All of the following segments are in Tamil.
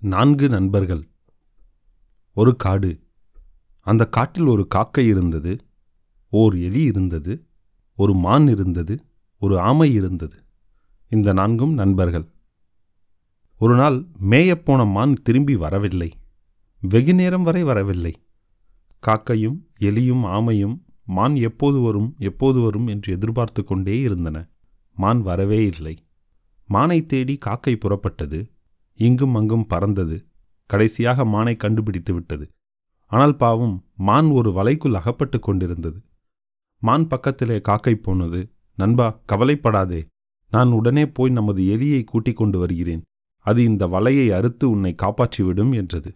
நான்கு நண்பர்கள். ஒரு காடு. அந்த காட்டில் ஒரு காக்கை இருந்தது. ஓர் எலி இருந்தது. ஒரு மான் இருந்தது. ஒரு ஆமை இருந்தது. இந்த நான்கும் நண்பர்கள். ஒரு நாள் மேயப்போன மான் திரும்பி வரவில்லை. வெகு நேரம் வரை வரவில்லை. காக்கையும் எலியும் ஆமையும் மான் எப்போது வரும் எப்போது வரும் என்று எதிர்பார்த்து கொண்டே இருந்தன. மான் வரவே இல்லை. மானை தேடி காக்கை புறப்பட்டது. இங்கும் அங்கும் பறந்தது. கடைசியாக மானை கண்டுபிடித்து விட்டது. ஆனால் பாவம் மான் ஒரு வலைக்குள் அகப்பட்டு கொண்டிருந்தது. மான் பக்கத்திலே காக்கை போனது. நண்பா கவலைப்படாதே. நான் உடனே போய் நமது எலியை கூட்டிக் கொண்டு வருகிறேன். அது இந்த வலையை அறுத்து உன்னை காப்பாற்றிவிடும் என்றது.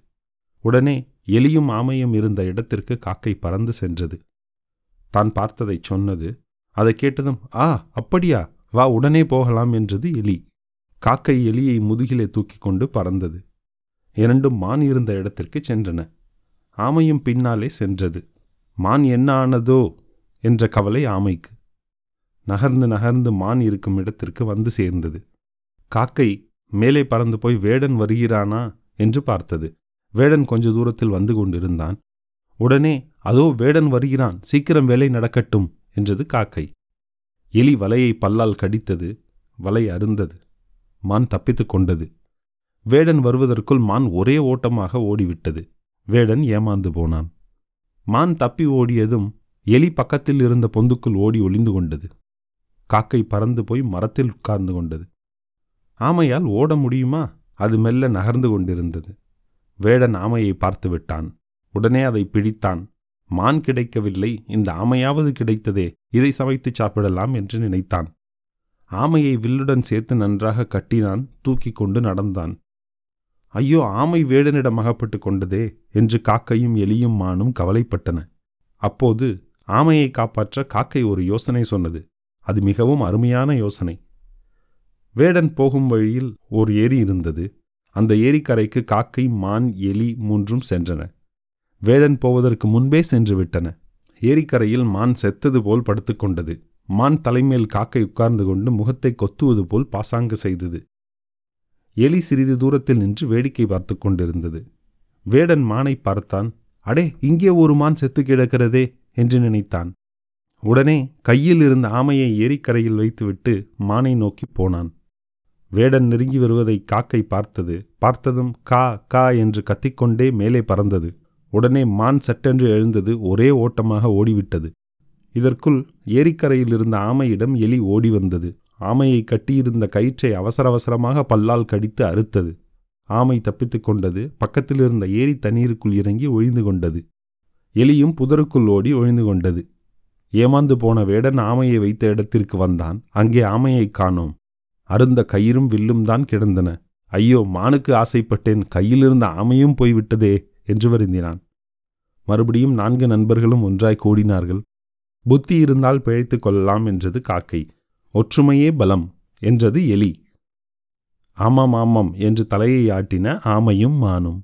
உடனே எலியும் ஆமையும் இருந்த இடத்திற்கு காக்கை பறந்து சென்றது. தான் பார்த்ததைச் சொன்னது. அதை கேட்டதும் ஆ அப்படியா? வா உடனே போகலாம் என்றது எலி. காக்கை எலியை முதுகிலே தூக்கிக் கொண்டு பறந்தது. இரண்டும் மான் இருந்த இடத்திற்கு சென்றன. ஆமையும் பின்னாலே சென்றது. மான் என்ன ஆனதோ என்ற கவலை ஆமைக்கு. நகர்ந்து நகர்ந்து மான் இருக்கும் இடத்திற்கு வந்து சேர்ந்தது. காக்கை மேலே பறந்து போய் வேடன் வருகிறானா என்று பார்த்தது. வேடன் கொஞ்ச தூரத்தில் வந்து கொண்டிருந்தான். உடனே அதோ வேடன் வருகிறான். சீக்கிரம் வேலை நடக்கட்டும் என்றது காக்கை. எலி வலையை பல்லால் கடித்தது. வலை அருந்தது. மான் தப்பித்துக் கொண்டது. வேடன் வருவதற்குள் மான் ஒரே ஓட்டமாக ஓடிவிட்டது. வேடன் ஏமாந்து போனான். மான் தப்பி ஓடியதும் எலி பக்கத்தில் இருந்த பொந்துக்குள் ஓடி ஒளிந்து கொண்டது. காக்கை பறந்து போய் மரத்தில் உட்கார்ந்து கொண்டது. ஆமையால் ஓட முடியுமா? அது மெல்ல நகர்ந்து கொண்டிருந்தது. வேடன் ஆமையை பார்த்து விட்டான். உடனே அதை பிடித்தான். மான் கிடைக்கவில்லை. இந்த ஆமையாவது கிடைத்ததே. இதை சமைத்து சாப்பிடலாம் என்று நினைத்தான். ஆமையை வில்லுடன் சேர்த்து நன்றாக கட்டினான் தூக்கிக் கொண்டு நடந்தான். ஐயோ ஆமை வேடனிடம் அகப்பட்டு கொண்டதே என்று காக்கையும் எலியும் மானும் கவலைப்பட்டன. அப்போது ஆமையை காப்பாற்ற காக்கை ஒரு யோசனை சொன்னது. அது மிகவும் அருமையான யோசனை. வேடன் போகும் வழியில் ஓர் ஏரி இருந்தது. அந்த ஏரிக்கரைக்கு காக்கை மான் எலி மூன்றும் சென்றன. வேடன் போவதற்கு முன்பே சென்று விட்டன. ஏரிக்கரையில் மான் செத்தது போல் படுத்துக்கொண்டது மான் தலைமேல் காக்கை உட்கார்ந்து கொண்டு முகத்தை கொத்துவது போல் பாசாங்கு செய்தது. எலி சிறிது தூரத்தில் நின்று வேடிக்கை பார்த்து கொண்டிருந்தது. வேடன் மானை பார்த்தான். அடே இங்கே ஒரு மான் செத்து கிடக்கிறதே என்று நினைத்தான். உடனே கையில் இருந்த ஆமையை ஏரிக்கரையில் வைத்துவிட்டு மானை நோக்கி போனான். வேடன் நெருங்கி வருவதை காக்கை பார்த்தது. பார்த்ததும் கா கா என்று கத்திக்கொண்டே மேலே பறந்தது. உடனே மான் சட்டென்று எழுந்தது. ஒரே ஓட்டமாக ஓடிவிட்டது. இதற்குள் ஏரிக்கரையில் இருந்த ஆமையிடம் எலி ஓடி வந்தது. ஆமையை கட்டியிருந்த கயிற்றை அவசர அவசரமாக பல்லால் கடித்து அறுத்தது. ஆமை தப்பித்துக் கொண்டது. பக்கத்தில் இருந்த ஏரி தண்ணீருக்குள் இறங்கி ஒழிந்து கொண்டது. எலியும் புதருக்குள் ஓடி ஒழிந்து கொண்டது. ஏமாந்து போன வேடன் ஆமையை வைத்த இடத்திற்கு வந்தான். அங்கே ஆமையை காணோம். அருந்த கயிறும் வில்லும் தான் கிடந்தன. ஐயோ மானுக்கு ஆசைப்பட்டேன். கையிலிருந்த ஆமையும் போய்விட்டதே என்று வருந்தினான். மறுபடியும் நான்கு நண்பர்களும் ஒன்றாய் கூடினார்கள். புத்தி இருந்தால் பிழைத்துக் கொள்ளலாம் என்றது காக்கை. ஒற்றுமையே பலம் என்றது எலி. ஆமாம் ஆமாம் என்று தலையை ஆட்டின ஆமையும் மானும்.